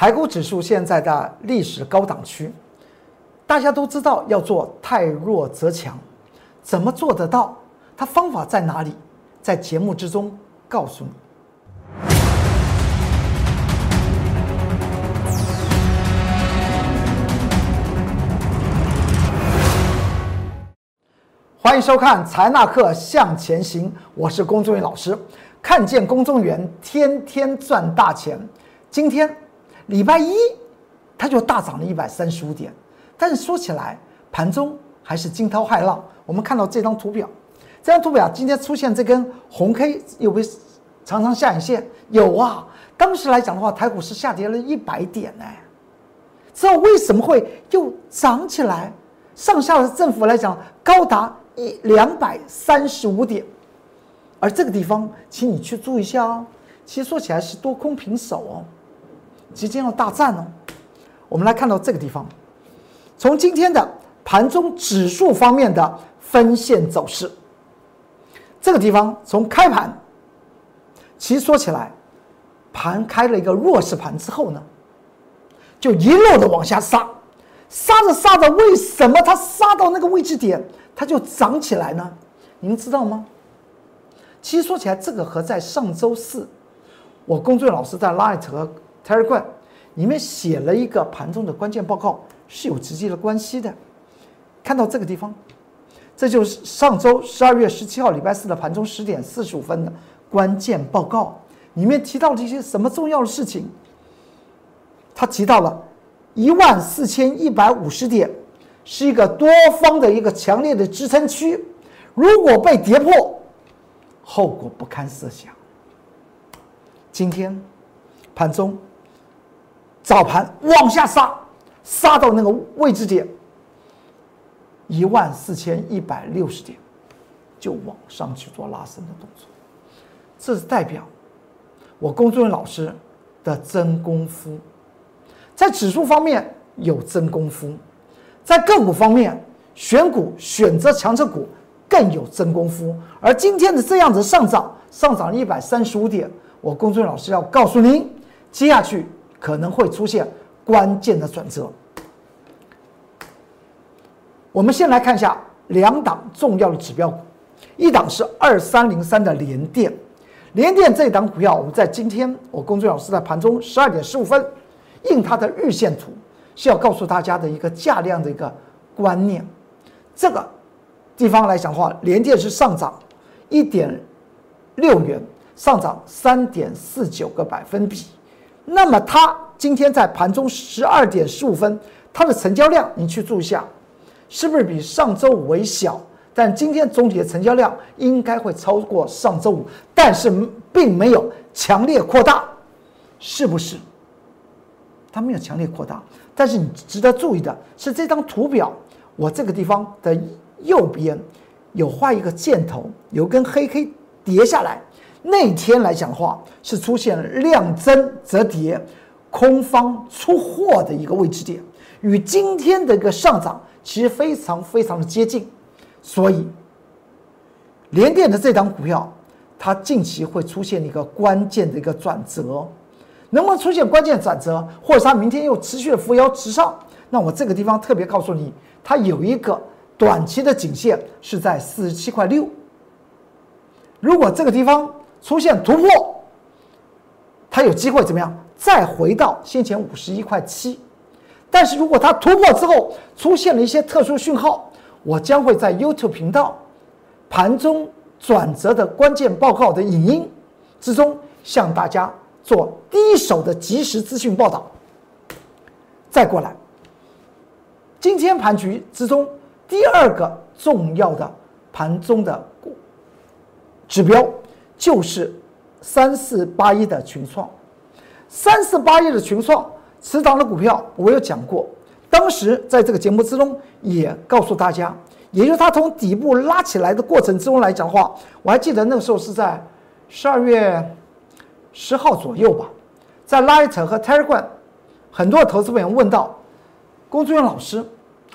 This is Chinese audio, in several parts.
台股指数现在的历史高档区，大家都知道要做太弱则强，怎么做得到？它方法在哪里？在节目之中告诉你。欢迎收看《财纳课向前行》，我是龚忠元老师。看见公众员天天赚大钱，今天礼拜一，它就大涨了一百三十五点。但是说起来，盘中还是惊涛骇浪。我们看到这张图表，这张图表今天出现这根红 K，有没有长长下影线？有啊。当时来讲的话，台股是下跌了一百点呢。知道为什么会又涨起来？上下的振幅来讲，高达。一两百三十五点，而这个地方，请你去注意一下哦。其实说起来是多空平手哦，即将要大战哦。我们来看到这个地方，从今天的盘中指数方面的分线走势，这个地方从开盘，其实说起来，盘开了一个弱势盘之后呢，就一路的往下杀，杀着杀着，为什么它杀到那个位置点？它就涨起来呢，您知道吗？其实说起来，这个和在上周四，我工作老师在 Light 和 Telegram 里面写了一个盘中的关键报告是有直接的关系的。看到这个地方，这就是上周十二月十七号礼拜四的盘中十点四十五分的关键报告，里面提到了一些什么重要的事情？他提到了一万四千一百五十点。是一个多方的一个强烈的支撑区，如果被跌破，后果不堪设想。今天盘中早盘往下杀，杀到那个位置点一万四千一百六十点，就往上去做拉升的动作，这是代表我龚俊老师的真功夫，在指数方面有真功夫。在个股方面，选股选择强势股更有真功夫。而今天的这样子上涨，上涨一百三十五点，我龚俊老师要告诉您，接下去可能会出现关键的转折。我们先来看一下两档重要的指标股，一档是二三零三的联电，联电这一档股票，我们在今天我公孙老师在盘中十二点十五分印它的日线图。是要告诉大家的一个价量的一个观念，这个地方来讲的话，联电是上涨一点六元，上涨三点四九个百分比。那么它今天在盘中十二点十五分，它的成交量你去注意一下，是不是比上周五为小？但今天总体的成交量应该会超过上周五，但是并没有强烈扩大，是不是？它没有强烈扩大。但是你值得注意的是，这张图表，我这个地方的右边有画一个箭头，有根黑 K 叠下来。那天来讲的话，是出现了量增则跌，空方出货的一个位置点，与今天的一个上涨其实非常非常的接近。所以，联电的这张股票，它近期会出现一个关键的一个转折。能不能出现关键转折，或者它明天又持续的扶摇直上？那我这个地方特别告诉你，它有一个短期的颈线是在四十七块六。如果这个地方出现突破，它有机会怎么样？再回到先前五十一块七。但是如果它突破之后出现了一些特殊讯号，我将会在 YouTube 频道盘中转折的关键报告的影音之中向大家。做第一手的即时资讯报道，再过来，今天盘局之中第二个重要的盘中的指标就是三四八一的群创，三四八一的群创持仓的股票，我有讲过，当时在这个节目之中也告诉大家，也就是它从底部拉起来的过程之中来讲的话，我还记得那个时候是在十二月。十号左右吧，在 Light 和 Telegram，很多投资朋友问到，龚志远老师，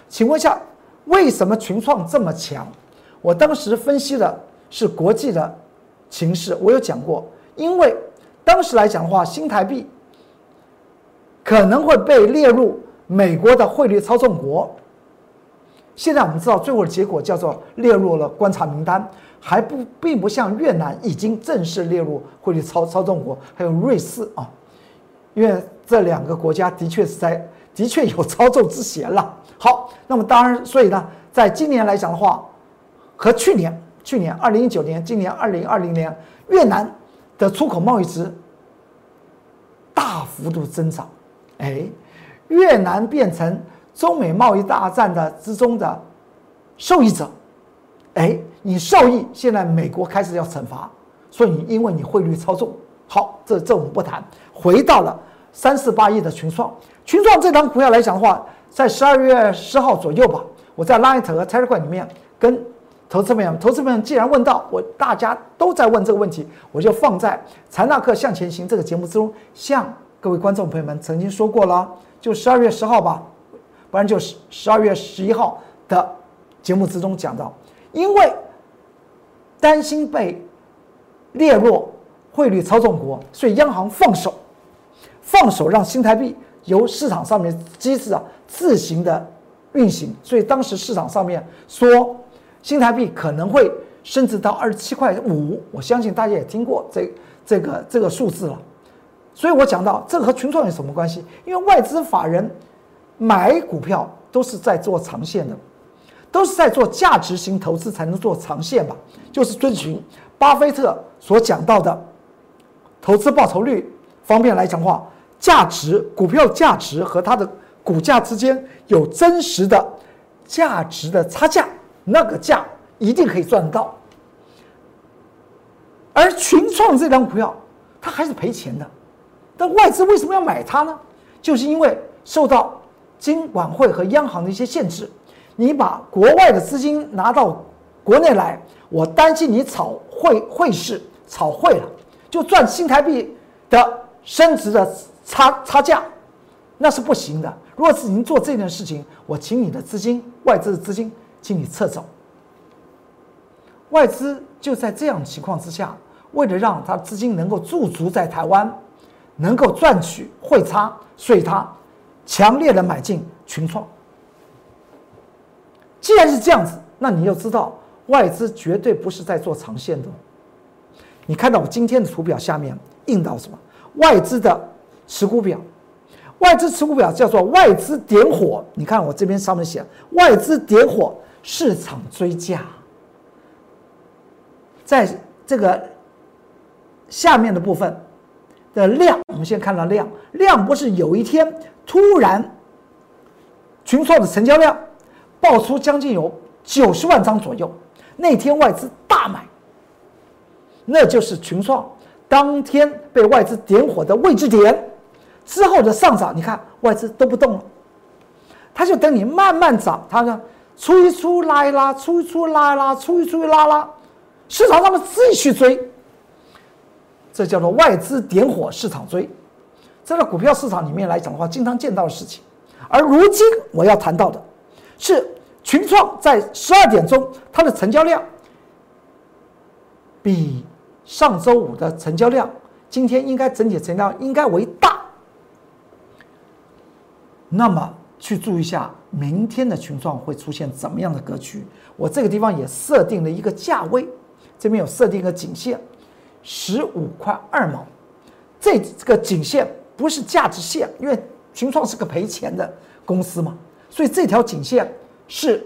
请问一下，为什么群创这么强？我当时分析的是国际的情势，我有讲过，因为当时来讲的话，新台币可能会被列入美国的汇率操纵国。现在我们知道最后的结果叫做列入了观察名单，还不并不像越南已经正式列入汇率操操纵国，还有瑞士啊，因为这两个国家的确是在的确有操纵之嫌了。好，那么当然，所以呢，在今年来讲的话，和去年去年二零一九年，今年二零二零年，越南的出口贸易值大幅度增长，哎，越南变成。中美贸易大战的之中的受益者，哎，你受益，现在美国开始要惩罚，所以你因为你汇率操纵，好，这这我们不谈。回到了三四八亿的群创，群创这张股票来讲的话，在十二月十号左右吧，我在 Light 和 Telegram 里面跟投资们，投资们既然问到我，大家都在问这个问题，我就放在财纳克向前行这个节目之中，向各位观众朋友们曾经说过了，就十二月十号吧。不然就是十二月十一号的节目之中讲到，因为担心被列入汇率操纵国，所以央行放手，放手让新台币由市场上面机制啊自行的运行。所以当时市场上面说新台币可能会升值到二十七块五，我相信大家也听过这这个这个数字了。所以我讲到这个和群创有什么关系？因为外资法人。买股票都是在做长线的，都是在做价值型投资才能做长线吧？就是遵循巴菲特所讲到的投资报酬率方面来讲话，价值股票价值和它的股价之间有真实的价值的差价，那个价一定可以赚到。而群创这张股票它还是赔钱的，但外资为什么要买它呢？就是因为受到。金管会和央行的一些限制，你把国外的资金拿到国内来，我担心你炒汇汇市炒汇了，就赚新台币的升值的差差价，那是不行的。如果是您做这件事情，我请你的资金外资的资金，请你撤走。外资就在这样情况之下，为了让他资金能够驻足在台湾，能够赚取汇差，所以他。强烈的买进群创。既然是这样子，那你要知道，外资绝对不是在做长线的。你看到我今天的图表下面印到什么？外资的持股表，外资持股表叫做外资点火。你看我这边上面写外资点火，市场追价，在这个下面的部分的量，我们先看到量，量不是有一天。突然，群创的成交量爆出将近有九十万张左右。那天外资大买，那就是群创当天被外资点火的位置点。之后的上涨，你看外资都不动了，他就等你慢慢涨。他呢，出一出拉一拉，出一出拉一拉，出一出拉拉，市场上面继续追。这叫做外资点火，市场追。这在股票市场里面来讲的话，经常见到的事情。而如今我要谈到的，是群创在十二点钟它的成交量比上周五的成交量，今天应该整体成交量应该为大。那么去注意一下，明天的群创会出现怎么样的格局？我这个地方也设定了一个价位，这边有设定一个颈线，十五块二毛，这这个颈线。不是价值线，因为群创是个赔钱的公司嘛，所以这条颈线是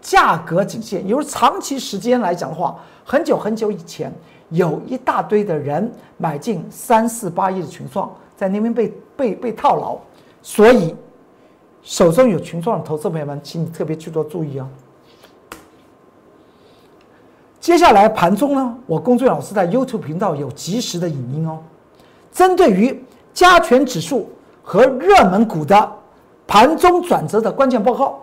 价格颈线。由长期时间来讲的话，很久很久以前，有一大堆的人买进三四八亿的群创，在那边被被被套牢，所以手中有群创的投资朋友们，请你特别去做注意啊。接下来盘中呢，我龚俊老师在 YouTube 频道有及时的影音哦，针对于。加权指数和热门股的盘中转折的关键报告，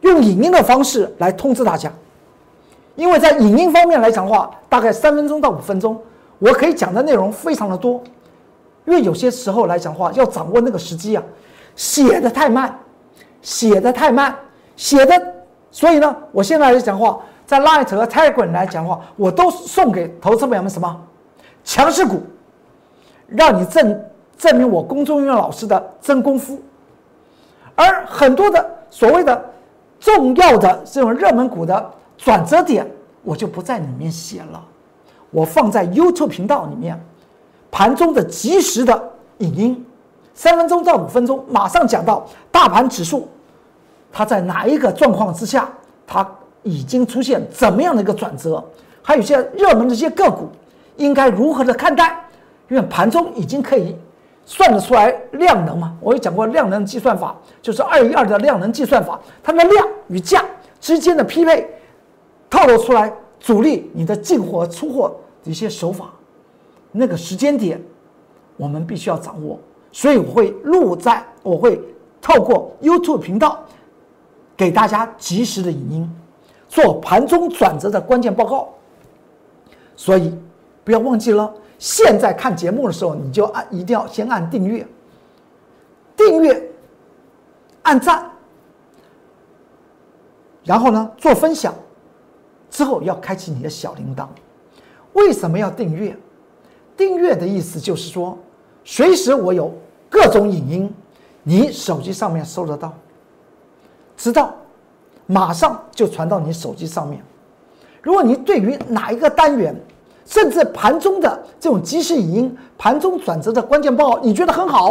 用影音的方式来通知大家。因为在影音方面来讲的话，大概三分钟到五分钟，我可以讲的内容非常的多。因为有些时候来讲的话，要掌握那个时机啊，写的太慢，写的太慢，写的，所以呢，我现在来讲话，在 Light 和 t i g e r 来讲话，我都送给投资朋友们什么强势股，让你证。证明我公众运老师的真功夫。而很多的所谓的重要的这种热门股的转折点，我就不在里面写了，我放在 YouTube 频道里面，盘中的及时的影音，三分钟到五分钟，马上讲到大盘指数，它在哪一个状况之下，它已经出现怎么样的一个转折，还有一些热门的一些个股应该如何的看待，因为盘中已经可以。算得出来量能嘛？我有讲过量能计算法，就是二一二的量能计算法，它的量与价之间的匹配，透露出来主力你的进货出货的一些手法，那个时间点我们必须要掌握。所以我会录在，我会透过 YouTube 频道给大家及时的影音，做盘中转折的关键报告。所以不要忘记了。现在看节目的时候，你就按一定要先按订阅，订阅，按赞，然后呢做分享，之后要开启你的小铃铛。为什么要订阅？订阅的意思就是说，随时我有各种影音，你手机上面收得到，知道，马上就传到你手机上面。如果你对于哪一个单元，甚至盘中的这种即时语音、盘中转折的关键报，你觉得很好，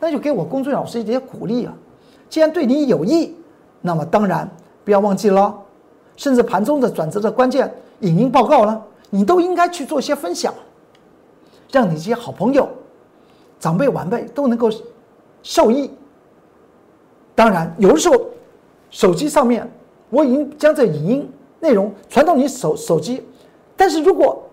那就给我公众老师一些鼓励啊！既然对你有益，那么当然不要忘记了，甚至盘中的转折的关键影音报告呢，你都应该去做一些分享，让你这些好朋友、长辈、晚辈都能够受益。当然，有的时候手机上面我已经将这影音内容传到你手手机，但是如果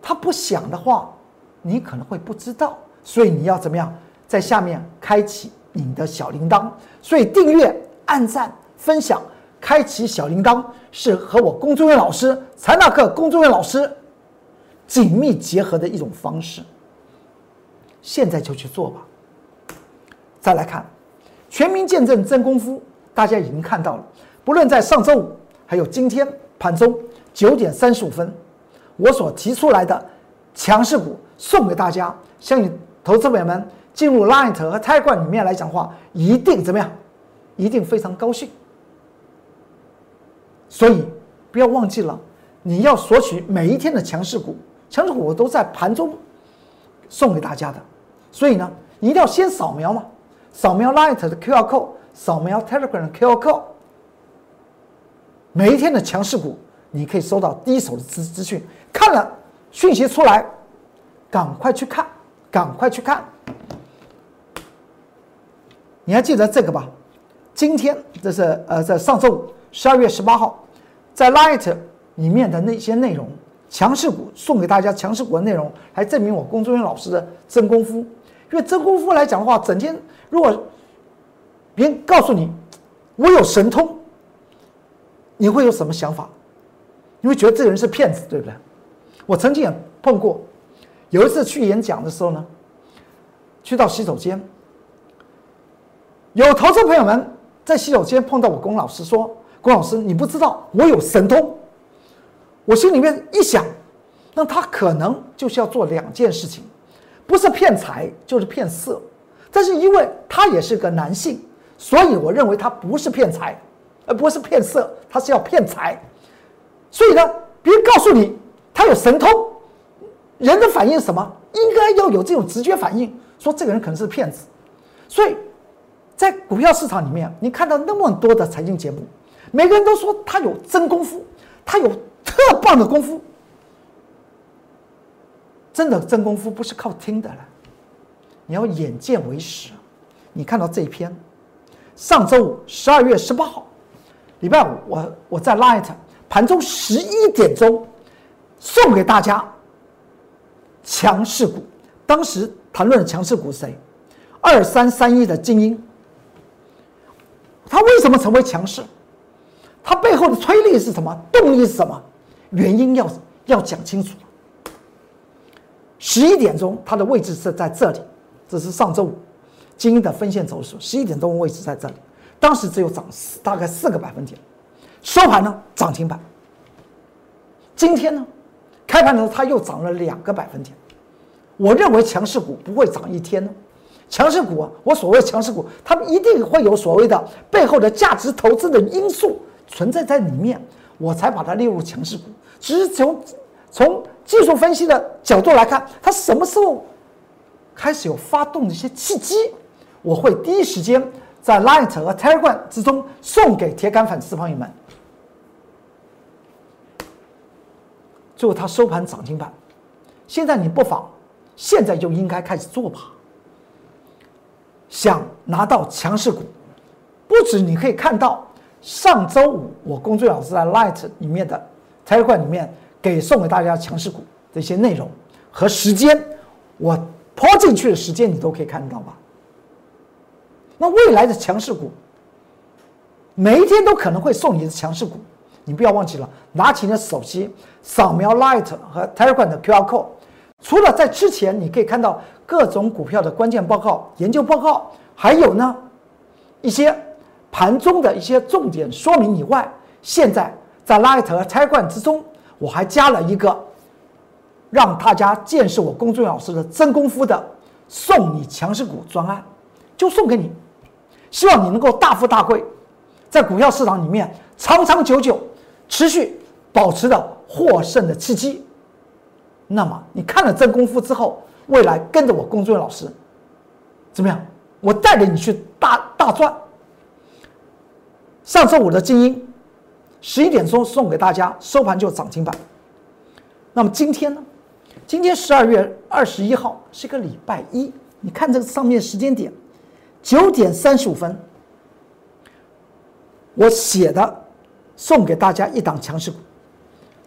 他不响的话，你可能会不知道，所以你要怎么样，在下面开启你的小铃铛。所以订阅、按赞、分享、开启小铃铛，是和我龚中元老师、财纳克龚中元老师紧密结合的一种方式。现在就去做吧。再来看，全民见证真功夫，大家已经看到了。不论在上周五，还有今天盘中九点三十五分。我所提出来的强势股送给大家，相信投资朋友们进入 Light 和 Tiger 里面来讲话，一定怎么样？一定非常高兴。所以不要忘记了，你要索取每一天的强势股，强势股我都在盘中送给大家的。所以呢，你一定要先扫描嘛，扫描 Light 的 QR code，扫描 Telegram 的 QR code，每一天的强势股。你可以收到第一手的资资讯，看了讯息出来，赶快去看，赶快去看。你还记得这个吧？今天这是呃，在上周五十二月十八号，在 Light 里面的那些内容，强势股送给大家强势股的内容，还证明我龚忠元老师的真功夫。因为真功夫来讲的话，整天如果别人告诉你我有神通，你会有什么想法？你会觉得这个人是骗子，对不对？我曾经也碰过，有一次去演讲的时候呢，去到洗手间，有投资朋友们在洗手间碰到我龚老师，说：“龚老师，你不知道我有神通。”我心里面一想，那他可能就是要做两件事情，不是骗财就是骗色。但是因为他也是个男性，所以我认为他不是骗财，而不是骗色，他是要骗财。所以呢，别人告诉你他有神通，人的反应是什么？应该要有这种直觉反应，说这个人可能是骗子。所以，在股票市场里面，你看到那么多的财经节目，每个人都说他有真功夫，他有特棒的功夫。真的真功夫不是靠听的了，你要眼见为实。你看到这一篇，上周五十二月十八号，礼拜五，我我在 Light。盘中十一点钟送给大家强势股，当时谈论强势股谁？二三三一的精英，它为什么成为强势？它背后的推力是什么？动力是什么？原因要要讲清楚。十一点钟它的位置是在这里，这是上周五精英的分线走势，十一点钟位置在这里，当时只有涨四大概四个百分点。收盘呢，涨停板。今天呢，开盘的时候它又涨了两个百分点。我认为强势股不会涨一天呢。强势股啊，我所谓强势股，它们一定会有所谓的背后的价值投资的因素存在在里面，我才把它列入强势股。只是从从技术分析的角度来看，它什么时候开始有发动的一些契机，我会第一时间在 Light 和 Telegram 之中送给铁杆粉丝朋友们。最后它收盘涨停板，现在你不妨现在就应该开始做吧。想拿到强势股，不止你可以看到上周五我工作老师在 Light 里面的 Telegram 里面给送给大家强势股的一些内容和时间，我抛进去的时间你都可以看得到吧？那未来的强势股，每一天都可能会送你的强势股，你不要忘记了，拿起你的手机扫描 Light 和 Telegram 的 QR code。除了在之前你可以看到各种股票的关键报告、研究报告，还有呢一些盘中的一些重点说明以外，现在在 Light 和 Telegram 之中，我还加了一个让大家见识我公孙老师的真功夫的送你强势股专案，就送给你，希望你能够大富大贵，在股票市场里面长长久久持续保持着获胜的契机。那么你看了真功夫之后，未来跟着我龚俊老师，怎么样？我带着你去大大赚。上周五的精英，十一点钟送给大家，收盘就涨停板。那么今天呢？今天十二月二十一号是个礼拜一，你看这上面时间点，九点三十五分，我写的送给大家一档强势股，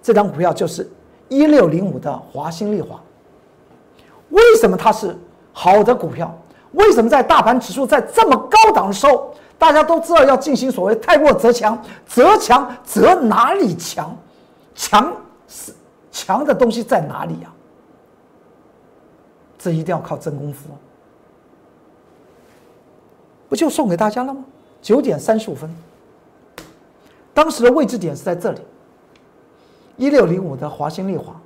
这张股票就是。一六零五的华兴丽华，为什么它是好的股票？为什么在大盘指数在这么高档的时候，大家都知道要进行所谓“太弱则强”，则强则哪里强？强是强的东西在哪里呀？这一定要靠真功夫，不就送给大家了吗？九点三十五分，当时的位置点是在这里。一六零五的华兴丽华，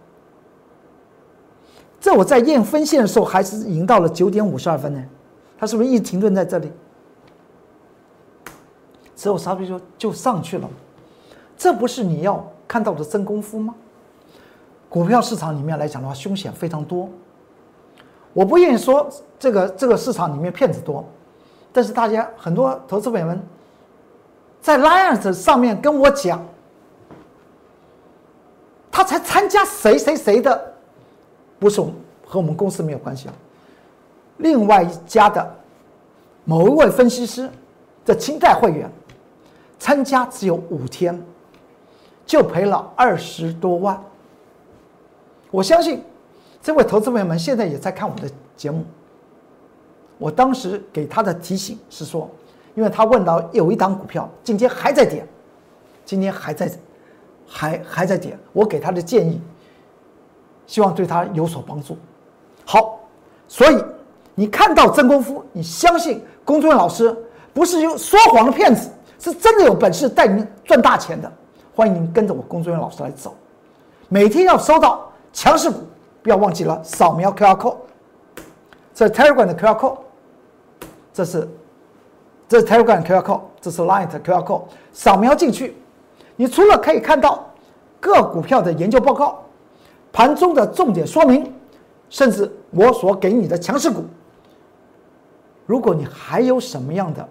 这我在验分线的时候还是赢到了九点五十二分呢，它是不是一直停顿在这里？之后稍微就就上去了，这不是你要看到的真功夫吗？股票市场里面来讲的话，凶险非常多。我不愿意说这个这个市场里面骗子多，但是大家很多投资朋友们在 Lions 上面跟我讲。他才参加谁谁谁的，不是我们和我们公司没有关系啊。另外一家的某一位分析师的清代会员，参加只有五天，就赔了二十多万。我相信这位投资朋友们现在也在看我的节目。我当时给他的提醒是说，因为他问到有一档股票今天还在跌，今天还在。还还在跌，我给他的建议，希望对他有所帮助。好，所以你看到真功夫，你相信龚俊老师不是有说谎的骗子，是真的有本事带你赚大钱的。欢迎您跟着我工作人员老师来走，每天要收到强势股，不要忘记了扫描 QR code，这是 Telegram 的 QR code，这是这是 Telegram 的 QR code，这是 Line 的 QR code，扫描进去。你除了可以看到各股票的研究报告、盘中的重点说明，甚至我所给你的强势股，如果你还有什么样的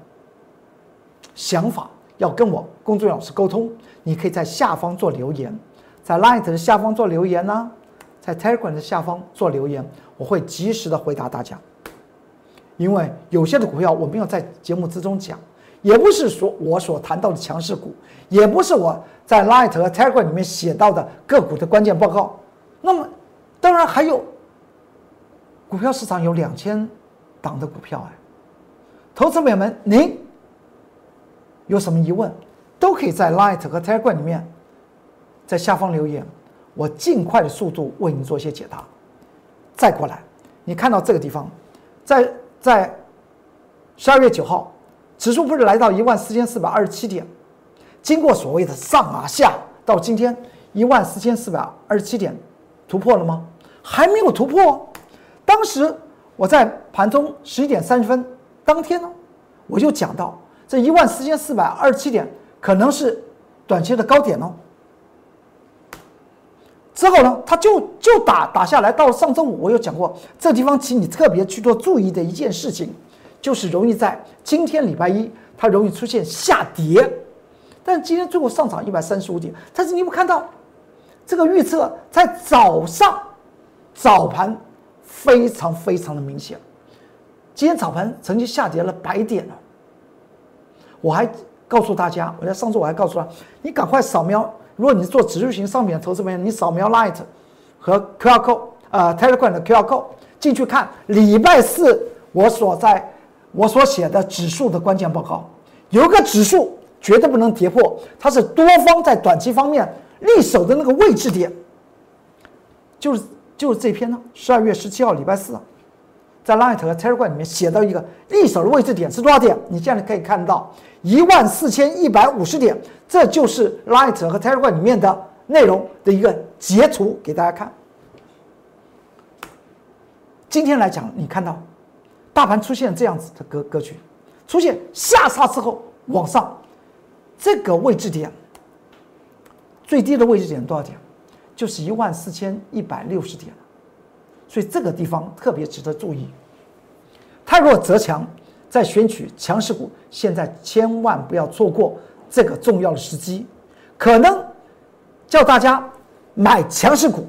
想法要跟我工作老师沟通，你可以在下方做留言，在 Light 的下方做留言呢，在 Telegram 的下方做留言，我会及时的回答大家。因为有些的股票我没有在节目之中讲。也不是说我所谈到的强势股，也不是我在 Light 和 Telegram 里面写到的个股的关键报告。那么，当然还有股票市场有两千档的股票哎，投资朋友们，您有什么疑问，都可以在 Light 和 Telegram 里面在下方留言，我尽快的速度为您做一些解答。再过来，你看到这个地方，在在十二月九号。指数不是来到一万四千四百二十七点，经过所谓的上啊下，到今天一万四千四百二十七点突破了吗？还没有突破。当时我在盘中十一点三十分当天呢，我就讲到这一万四千四百二十七点可能是短期的高点哦。之后呢，它就就打打下来，到了上周五，我有讲过，这地方请你特别去做注意的一件事情，就是容易在今天礼拜一，它容易出现下跌，但今天最后上涨一百三十五点，但是你有看到这个预测在早上早盘非常非常的明显，今天早盘曾经下跌了百点了，我还告诉大家，我在上周我还告诉他，你赶快扫描。如果你做指数型商品的投资朋友，你扫描 Light 和 QR Code，呃，Telegram 的 QR Code 进去看礼拜四我所在我所写的指数的关键报告，有个指数绝对不能跌破，它是多方在短期方面立守的那个位置点，就是就是这篇呢，十二月十七号礼拜四啊，在 Light 和 Telegram 里面写到一个立守的位置点是多少点？你现在可以看到。一万四千一百五十点，这就是 Light 和 Telegram 里面的内容的一个截图给大家看。今天来讲，你看到大盘出现这样子的格格局，出现下杀之后往上，这个位置点最低的位置点多少点？就是一万四千一百六十点所以这个地方特别值得注意，太弱则强。在选取强势股，现在千万不要错过这个重要的时机。可能叫大家买强势股，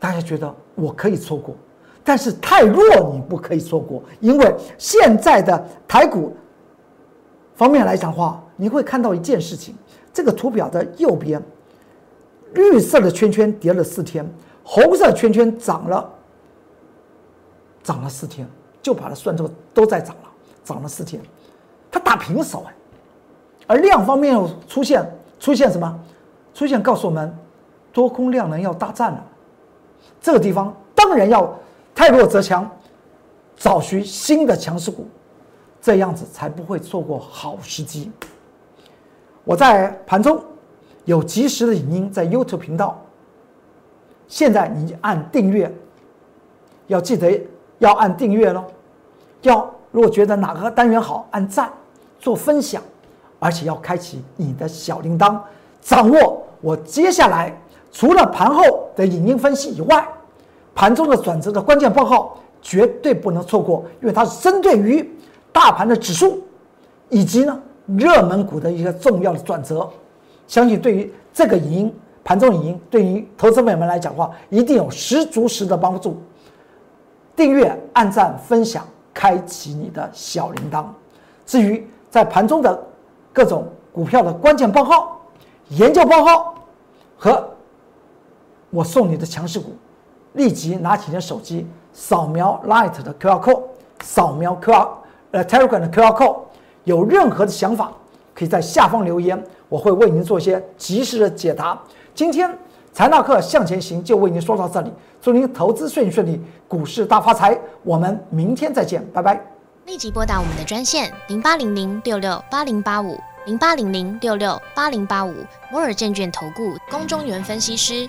大家觉得我可以错过，但是太弱你不可以错过，因为现在的台股方面来讲的话，你会看到一件事情：这个图表的右边，绿色的圈圈跌了四天，红色圈圈涨了，涨了四天。就把它算作都在涨了，涨了四天，它打平手哎，而量方面又出现出现什么？出现告诉我们，多空量能要大战了。这个地方当然要太弱则强，找寻新的强势股，这样子才不会错过好时机。我在盘中有及时的影音在 YouTube 频道，现在你按订阅，要记得要按订阅喽。要如果觉得哪个单元好，按赞、做分享，而且要开启你的小铃铛，掌握我接下来除了盘后的影音分析以外，盘中的转折的关键报告绝对不能错过，因为它是针对于大盘的指数以及呢热门股的一个重要的转折。相信对于这个影音盘中影音，对于投资朋友们来讲的话，一定有十足十的帮助。订阅、按赞、分享。开启你的小铃铛。至于在盘中的各种股票的关键报告、研究报告和我送你的强势股，立即拿起你的手机，扫描 Light 的 QR code，扫描 QR 呃 Telegram 的 QR code。有任何的想法，可以在下方留言，我会为您做一些及时的解答。今天财纳课向前行就为您说到这里。祝您投资顺顺利，股市大发财！我们明天再见，拜拜。立即拨打我们的专线零八零零六六八零八五零八零零六六八零八五摩尔证券投顾龚中原分析师。